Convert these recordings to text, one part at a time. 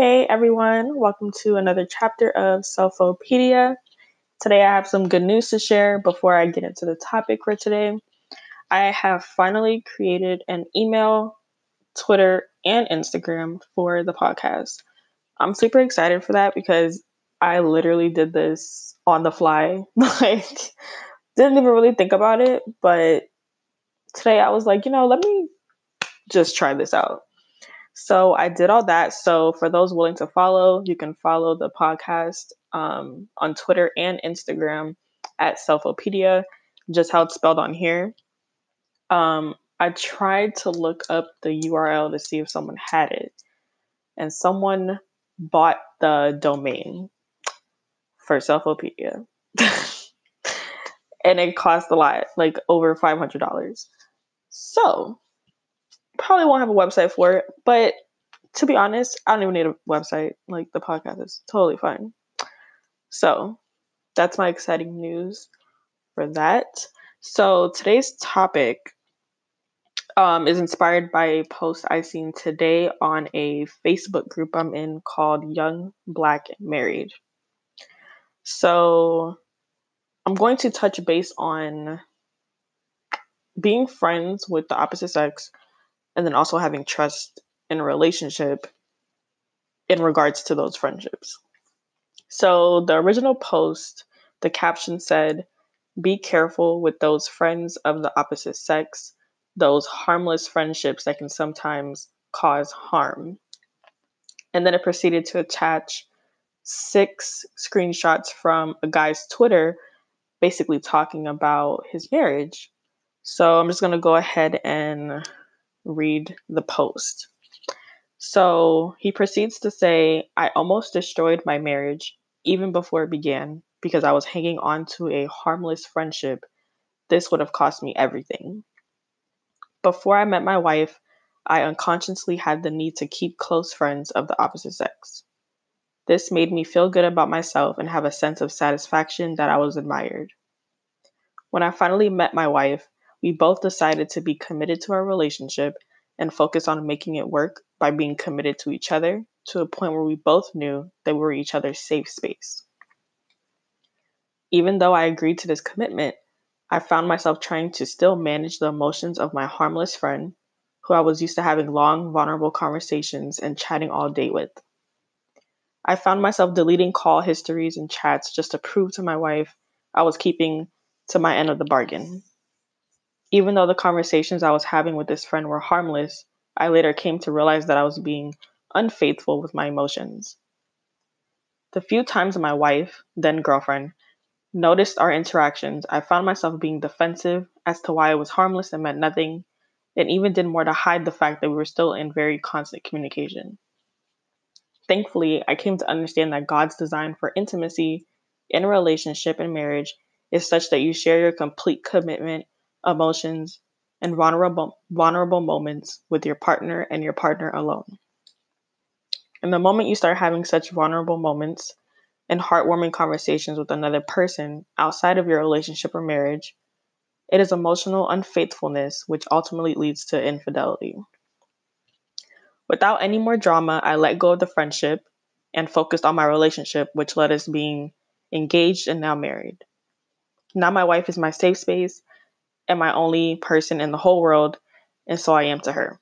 Hey everyone, welcome to another chapter of Selfopedia. Today I have some good news to share before I get into the topic for today. I have finally created an email, Twitter, and Instagram for the podcast. I'm super excited for that because I literally did this on the fly. Like, didn't even really think about it, but today I was like, you know, let me just try this out. So I did all that. So for those willing to follow, you can follow the podcast um, on Twitter and Instagram at Selfopedia, just how it's spelled on here. Um, I tried to look up the URL to see if someone had it, and someone bought the domain for Selfopedia. and it cost a lot, like over $500. So probably won't have a website for it, but to be honest, I don't even need a website. Like the podcast is totally fine. So that's my exciting news for that. So today's topic um, is inspired by a post I seen today on a Facebook group I'm in called Young Black Married. So I'm going to touch base on being friends with the opposite sex and then also having trust in a relationship in regards to those friendships. So the original post, the caption said, Be careful with those friends of the opposite sex, those harmless friendships that can sometimes cause harm. And then it proceeded to attach six screenshots from a guy's Twitter, basically talking about his marriage. So I'm just going to go ahead and read the post. So he proceeds to say, I almost destroyed my marriage even before it began because I was hanging on to a harmless friendship. This would have cost me everything. Before I met my wife, I unconsciously had the need to keep close friends of the opposite sex. This made me feel good about myself and have a sense of satisfaction that I was admired. When I finally met my wife, we both decided to be committed to our relationship and focus on making it work by being committed to each other to a point where we both knew that we were each other's safe space. Even though I agreed to this commitment, I found myself trying to still manage the emotions of my harmless friend, who I was used to having long, vulnerable conversations and chatting all day with. I found myself deleting call histories and chats just to prove to my wife I was keeping to my end of the bargain. Even though the conversations I was having with this friend were harmless, I later came to realize that I was being unfaithful with my emotions. The few times my wife, then girlfriend, noticed our interactions, I found myself being defensive as to why it was harmless and meant nothing, and even did more to hide the fact that we were still in very constant communication. Thankfully, I came to understand that God's design for intimacy in a relationship and marriage is such that you share your complete commitment emotions, and vulnerable, vulnerable moments with your partner and your partner alone. And the moment you start having such vulnerable moments and heartwarming conversations with another person outside of your relationship or marriage, it is emotional unfaithfulness, which ultimately leads to infidelity. Without any more drama, I let go of the friendship and focused on my relationship, which led us being engaged and now married. Now my wife is my safe space and my only person in the whole world, and so I am to her.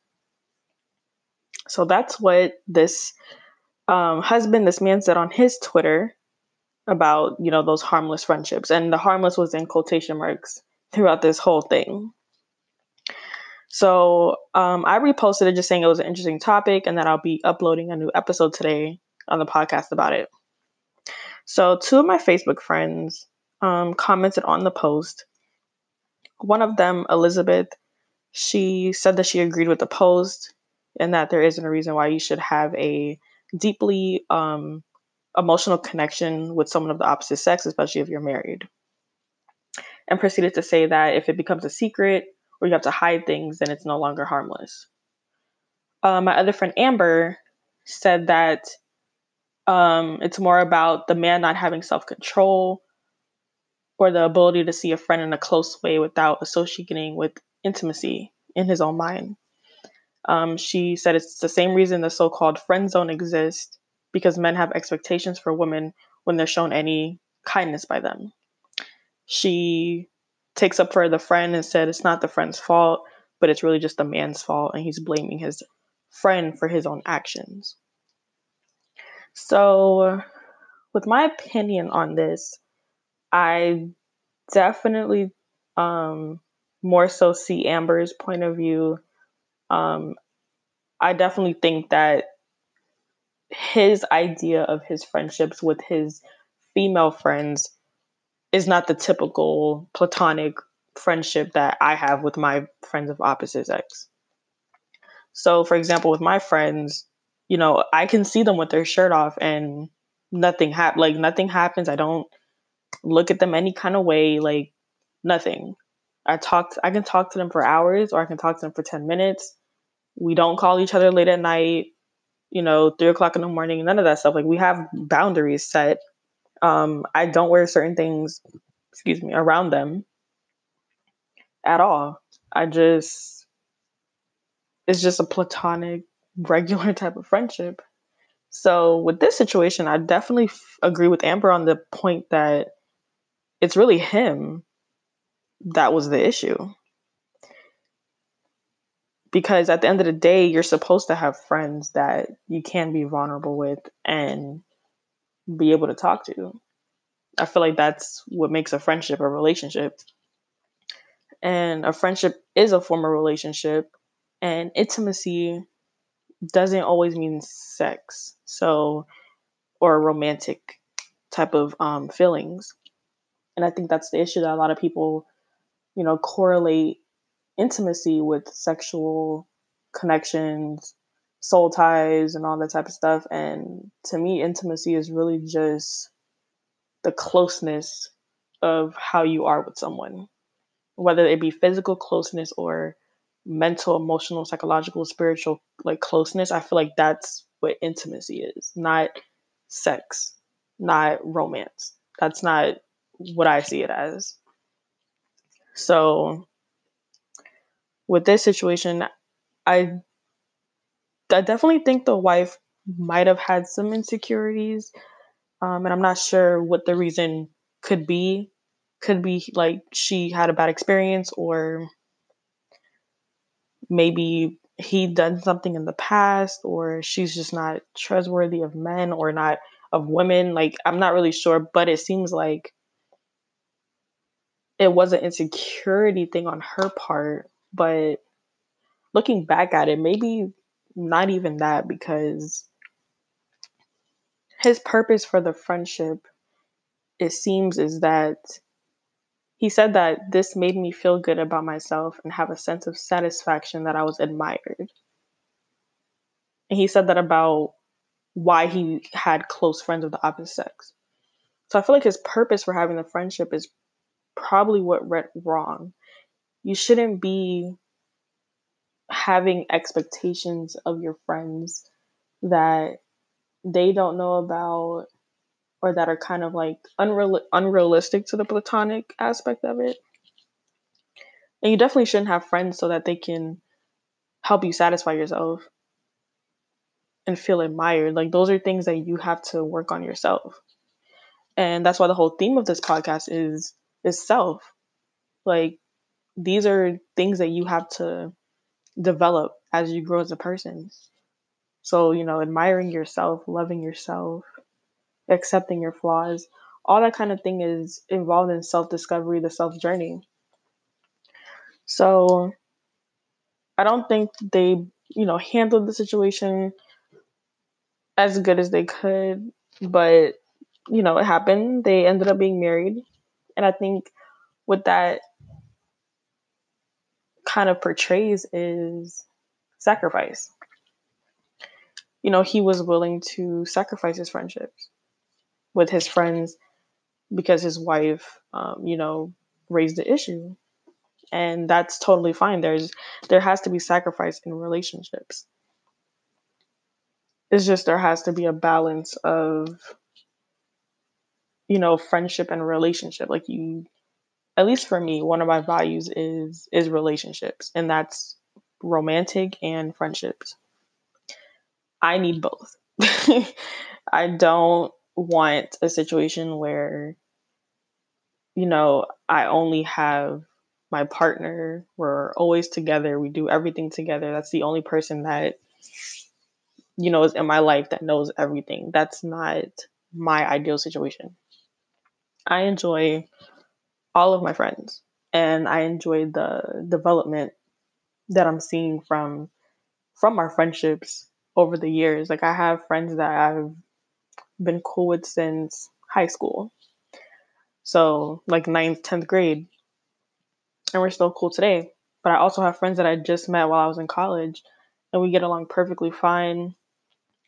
So that's what this um, husband, this man said on his Twitter about, you know, those harmless friendships. And the harmless was in quotation marks throughout this whole thing. So um, I reposted it just saying it was an interesting topic and that I'll be uploading a new episode today on the podcast about it. So two of my Facebook friends um, commented on the post one of them, Elizabeth, she said that she agreed with the post and that there isn't a reason why you should have a deeply um, emotional connection with someone of the opposite sex, especially if you're married. And proceeded to say that if it becomes a secret or you have to hide things, then it's no longer harmless. Uh, my other friend Amber said that um, it's more about the man not having self control or the ability to see a friend in a close way without associating with intimacy in his own mind. Um, she said it's the same reason the so called friend zone exists because men have expectations for women when they're shown any kindness by them. She takes up for the friend and said it's not the friend's fault, but it's really just the man's fault, and he's blaming his friend for his own actions. So, with my opinion on this, I definitely um, more so see Amber's point of view. Um, I definitely think that his idea of his friendships with his female friends is not the typical platonic friendship that I have with my friends of opposite sex. So, for example, with my friends, you know, I can see them with their shirt off and nothing happens. Like nothing happens. I don't look at them any kind of way. Like nothing. I talk. I can talk to them for hours, or I can talk to them for ten minutes. We don't call each other late at night. You know, three o'clock in the morning. None of that stuff. Like we have boundaries set. Um, I don't wear certain things. Excuse me, around them at all. I just it's just a platonic, regular type of friendship. So with this situation, I definitely f- agree with Amber on the point that it's really him that was the issue. Because at the end of the day, you're supposed to have friends that you can be vulnerable with and be able to talk to. I feel like that's what makes a friendship a relationship. And a friendship is a form of relationship, and intimacy doesn't always mean sex. So, or romantic type of um, feelings. And I think that's the issue that a lot of people you know, correlate intimacy with sexual connections, soul ties, and all that type of stuff. And to me, intimacy is really just the closeness of how you are with someone, whether it be physical closeness or mental, emotional, psychological, spiritual like closeness. I feel like that's what intimacy is, not sex, not romance. That's not what I see it as. So with this situation, I I definitely think the wife might have had some insecurities, um, and I'm not sure what the reason could be. Could be like she had a bad experience, or maybe he done something in the past, or she's just not trustworthy of men or not of women. Like I'm not really sure, but it seems like it was an insecurity thing on her part, but looking back at it, maybe not even that because his purpose for the friendship, it seems, is that he said that this made me feel good about myself and have a sense of satisfaction that I was admired. And he said that about why he had close friends of the opposite sex. So I feel like his purpose for having the friendship is probably what went wrong. You shouldn't be having expectations of your friends that they don't know about or that are kind of like unreal- unrealistic to the platonic aspect of it. And you definitely shouldn't have friends so that they can help you satisfy yourself and feel admired. Like those are things that you have to work on yourself. And that's why the whole theme of this podcast is is self. Like these are things that you have to develop as you grow as a person. So, you know, admiring yourself, loving yourself, accepting your flaws, all that kind of thing is involved in self discovery, the self journey. So, I don't think they, you know, handled the situation as good as they could, but, you know, it happened. They ended up being married. And I think what that kind of portrays is sacrifice. You know, he was willing to sacrifice his friendships with his friends because his wife, um, you know, raised the issue. And that's totally fine. There's there has to be sacrifice in relationships. It's just there has to be a balance of you know, friendship and relationship. Like you at least for me, one of my values is is relationships, and that's romantic and friendships. I need both. I don't want a situation where, you know, I only have my partner. We're always together. We do everything together. That's the only person that, you know, is in my life that knows everything. That's not my ideal situation. I enjoy all of my friends and I enjoy the development that I'm seeing from from our friendships over the years. Like I have friends that I've been cool with since high school. So like ninth, tenth grade. And we're still cool today. But I also have friends that I just met while I was in college and we get along perfectly fine.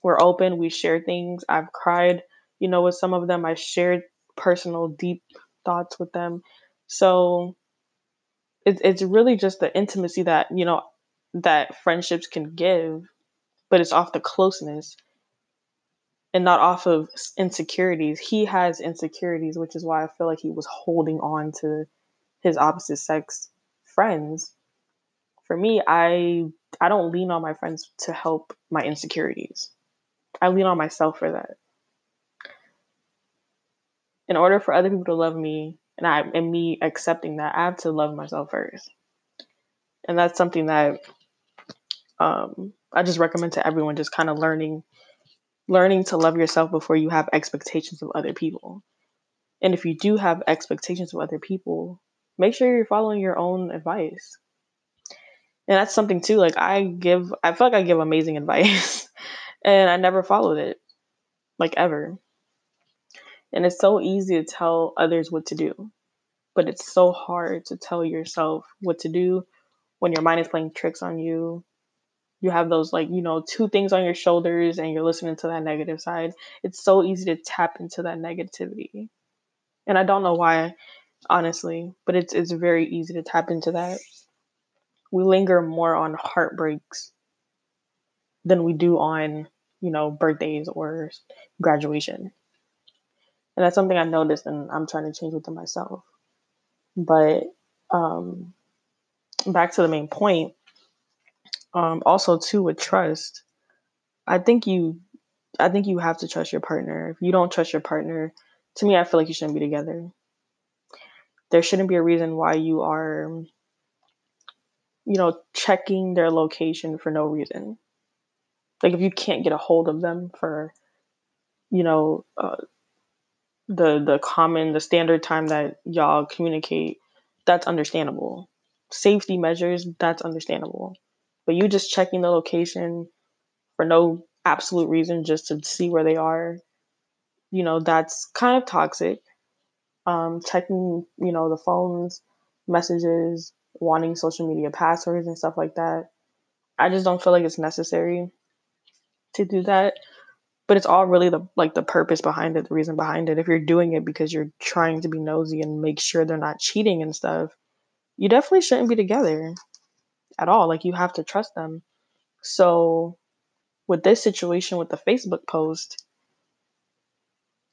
We're open, we share things. I've cried, you know, with some of them. I shared personal, deep thoughts with them. So it, it's really just the intimacy that, you know, that friendships can give, but it's off the closeness and not off of insecurities. He has insecurities, which is why I feel like he was holding on to his opposite sex friends. For me, I I don't lean on my friends to help my insecurities. I lean on myself for that. In order for other people to love me and I and me accepting that, I have to love myself first. And that's something that um, I just recommend to everyone just kind of learning learning to love yourself before you have expectations of other people. And if you do have expectations of other people, make sure you're following your own advice. And that's something too, like I give, I feel like I give amazing advice and I never followed it, like ever. And it's so easy to tell others what to do, but it's so hard to tell yourself what to do when your mind is playing tricks on you. You have those like you know two things on your shoulders and you're listening to that negative side. It's so easy to tap into that negativity. And i don't know why honestly but it's it's very easy to tap into that. We linger more on heartbreaks than we do on you know birthdays or graduation and that's something i noticed and i'm trying to change within myself but um back to the main point um, also too with trust, I think you I think you have to trust your partner. If you don't trust your partner, to me I feel like you shouldn't be together. There shouldn't be a reason why you are you know checking their location for no reason. Like if you can't get a hold of them for you know uh, the the common the standard time that y'all communicate, that's understandable. Safety measures, that's understandable but you just checking the location for no absolute reason just to see where they are, you know, that's kind of toxic. Um, checking, you know, the phones, messages, wanting social media passwords and stuff like that. I just don't feel like it's necessary to do that. But it's all really the like the purpose behind it, the reason behind it. If you're doing it because you're trying to be nosy and make sure they're not cheating and stuff, you definitely shouldn't be together at all. Like you have to trust them. So with this situation with the Facebook post,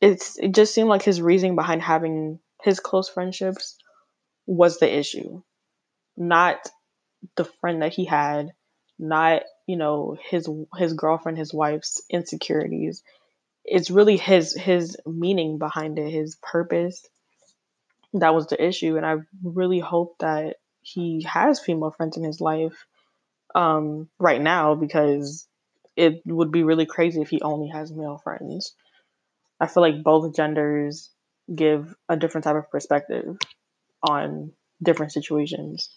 it's it just seemed like his reasoning behind having his close friendships was the issue, not the friend that he had, not you know his his girlfriend, his wife's insecurities. It's really his his meaning behind it, his purpose. That was the issue, and I really hope that he has female friends in his life um, right now because it would be really crazy if he only has male friends. I feel like both genders give a different type of perspective on different situations.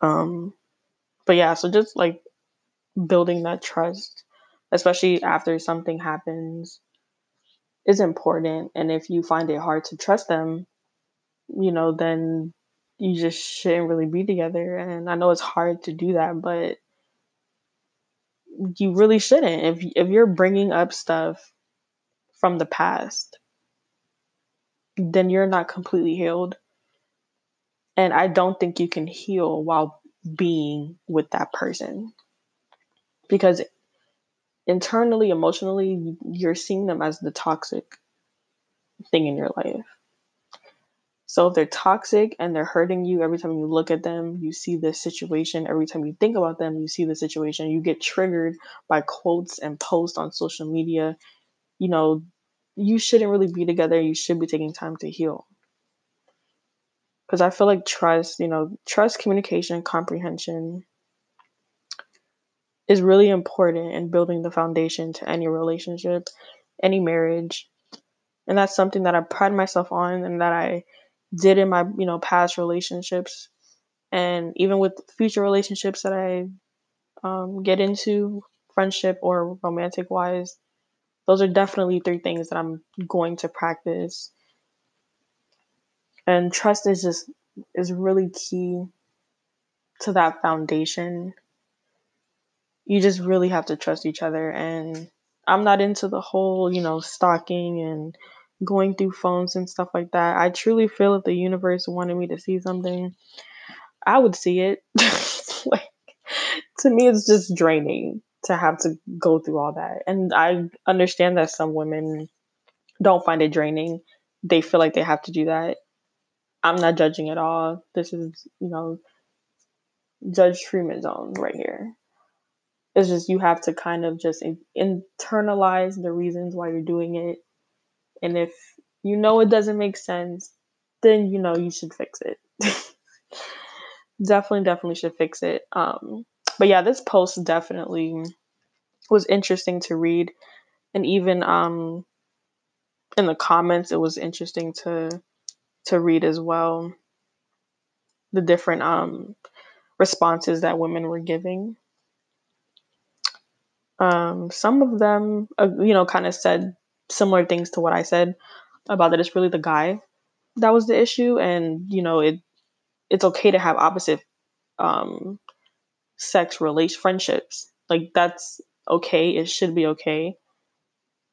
Um, but yeah, so just like building that trust, especially after something happens, is important. And if you find it hard to trust them, you know, then you just shouldn't really be together. And I know it's hard to do that, but you really shouldn't. If if you're bringing up stuff from the past, then you're not completely healed. And I don't think you can heal while being with that person. Because internally, emotionally, you're seeing them as the toxic thing in your life. So if they're toxic and they're hurting you every time you look at them, you see this situation. Every time you think about them, you see the situation. You get triggered by quotes and posts on social media. You know, you shouldn't really be together. You should be taking time to heal. Because I feel like trust, you know, trust, communication, comprehension is really important in building the foundation to any relationship, any marriage. And that's something that I pride myself on and that I did in my you know past relationships and even with future relationships that i um, get into friendship or romantic wise those are definitely three things that i'm going to practice and trust is just is really key to that foundation you just really have to trust each other and i'm not into the whole you know stalking and going through phones and stuff like that. I truly feel if the universe wanted me to see something, I would see it. like to me it's just draining to have to go through all that. And I understand that some women don't find it draining. They feel like they have to do that. I'm not judging at all. This is, you know, Judge Freeman zone right here. It's just you have to kind of just internalize the reasons why you're doing it and if you know it doesn't make sense, then you know you should fix it. definitely, definitely should fix it. Um, but yeah, this post definitely was interesting to read, and even um, in the comments, it was interesting to to read as well. The different um, responses that women were giving. Um, some of them, uh, you know, kind of said similar things to what I said about that it's really the guy that was the issue and you know it it's okay to have opposite um sex relation friendships like that's okay it should be okay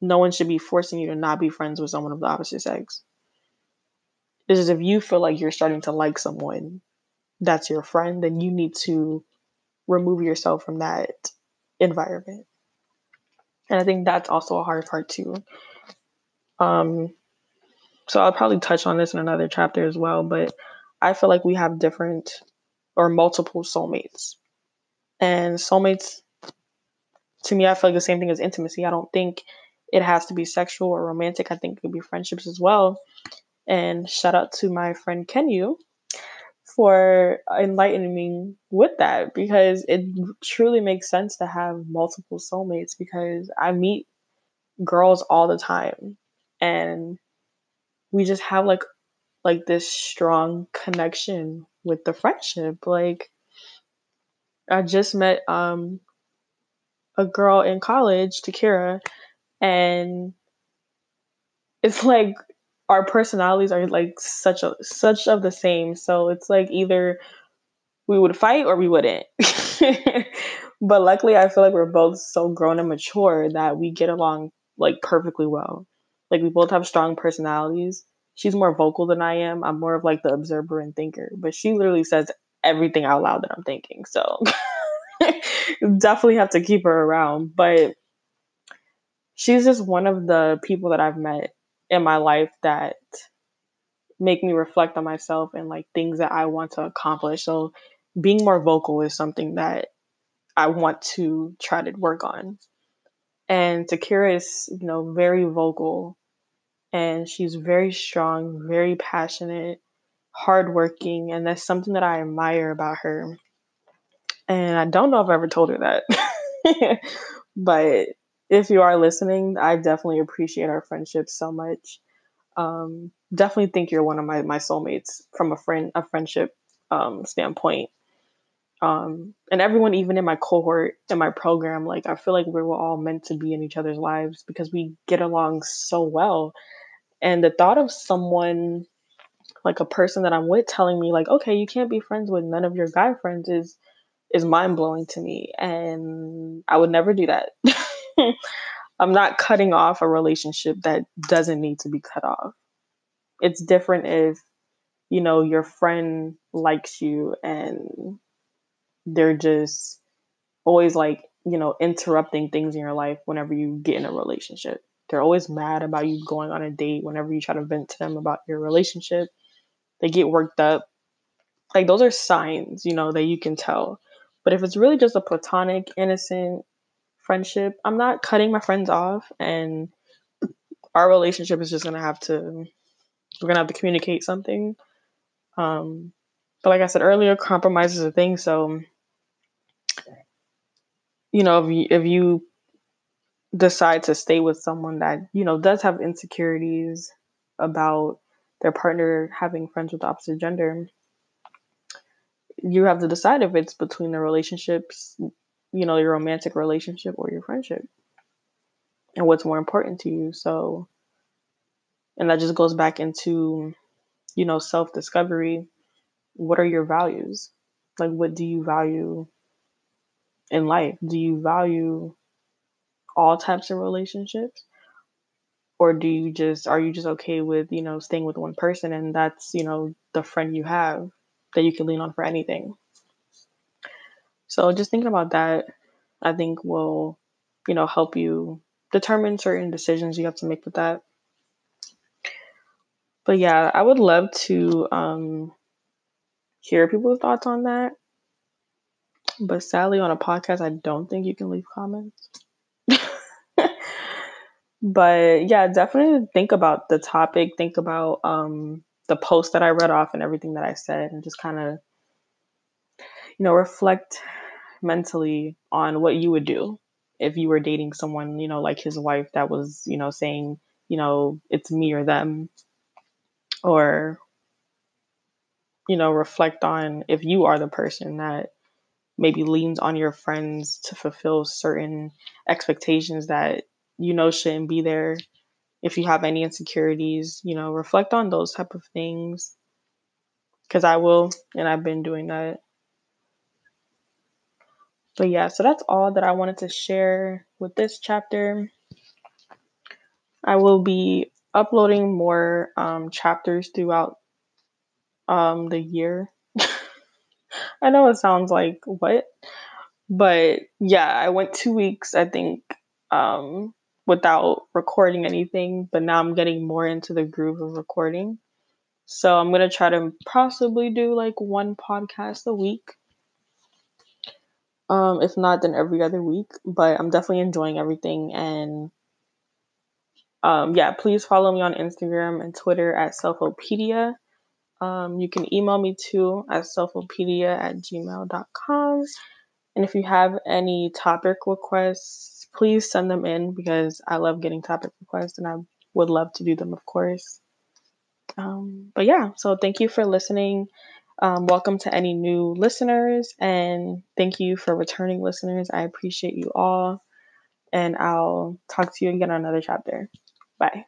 no one should be forcing you to not be friends with someone of the opposite sex just if you feel like you're starting to like someone that's your friend then you need to remove yourself from that environment and i think that's also a hard part too um, so I'll probably touch on this in another chapter as well, but I feel like we have different or multiple soulmates. And soulmates, to me, I feel like the same thing as intimacy. I don't think it has to be sexual or romantic. I think it could be friendships as well. And shout out to my friend Kenyu for enlightening me with that because it truly makes sense to have multiple soulmates because I meet girls all the time and we just have like like this strong connection with the friendship. Like i just met um a girl in college takira and it's like our personalities are like such a such of the same so it's like either we would fight or we wouldn't but luckily i feel like we're both so grown and mature that we get along like perfectly well like we both have strong personalities. She's more vocal than I am. I'm more of like the observer and thinker, but she literally says everything out loud that I'm thinking. So definitely have to keep her around. But she's just one of the people that I've met in my life that make me reflect on myself and like things that I want to accomplish. So being more vocal is something that I want to try to work on. And Takira is, you know, very vocal and she's very strong, very passionate, hardworking, and that's something that I admire about her. And I don't know if I ever told her that. but if you are listening, I definitely appreciate our friendship so much. Um, definitely think you're one of my, my soulmates from a friend a friendship um, standpoint. Um, and everyone even in my cohort in my program like i feel like we were all meant to be in each other's lives because we get along so well. And the thought of someone like a person that i'm with telling me like okay you can't be friends with none of your guy friends is is mind-blowing to me and i would never do that i'm not cutting off a relationship that doesn't need to be cut off it's different if you know your friend likes you and they're just always like, you know, interrupting things in your life whenever you get in a relationship. They're always mad about you going on a date whenever you try to vent to them about your relationship. they get worked up. Like those are signs, you know, that you can tell. But if it's really just a platonic, innocent friendship, I'm not cutting my friends off and our relationship is just gonna have to we're gonna have to communicate something. Um but like I said earlier, compromise is a thing, so you know, if you if you decide to stay with someone that, you know, does have insecurities about their partner having friends with the opposite gender, you have to decide if it's between the relationships, you know, your romantic relationship or your friendship. And what's more important to you. So and that just goes back into, you know, self-discovery. What are your values? Like what do you value in life? Do you value all types of relationships? Or do you just are you just okay with, you know, staying with one person and that's, you know, the friend you have that you can lean on for anything? So just thinking about that, I think will, you know, help you determine certain decisions you have to make with that. But yeah, I would love to um hear people's thoughts on that. But sadly on a podcast I don't think you can leave comments. but yeah, definitely think about the topic, think about um, the post that I read off and everything that I said, and just kind of, you know, reflect mentally on what you would do if you were dating someone, you know, like his wife that was, you know, saying, you know, it's me or them, or, you know, reflect on if you are the person that maybe leans on your friends to fulfill certain expectations that you know shouldn't be there. If you have any insecurities you know reflect on those type of things. Because i will and i've been doing that but yeah so that's all that i wanted to share with this chapter i will be uploading more um, chapters throughout um, the year i know it sounds like what but yeah i went two weeks i think um, without recording anything, but now I'm getting more into the groove of recording. So I'm going to try to possibly do like one podcast a week. Um, if not, then every other week. But I'm definitely enjoying everything. And um, yeah, please follow me on Instagram and Twitter at Selfopedia. Um, you can email me too at selfopedia at gmail.com. And if you have any topic requests, please send them in because I love getting topic requests and I would love to do them, of course. Um, but yeah, so thank you for listening. Um, welcome to any new listeners and thank you for returning listeners. I appreciate you all. And I'll talk to you again on another chapter. Bye.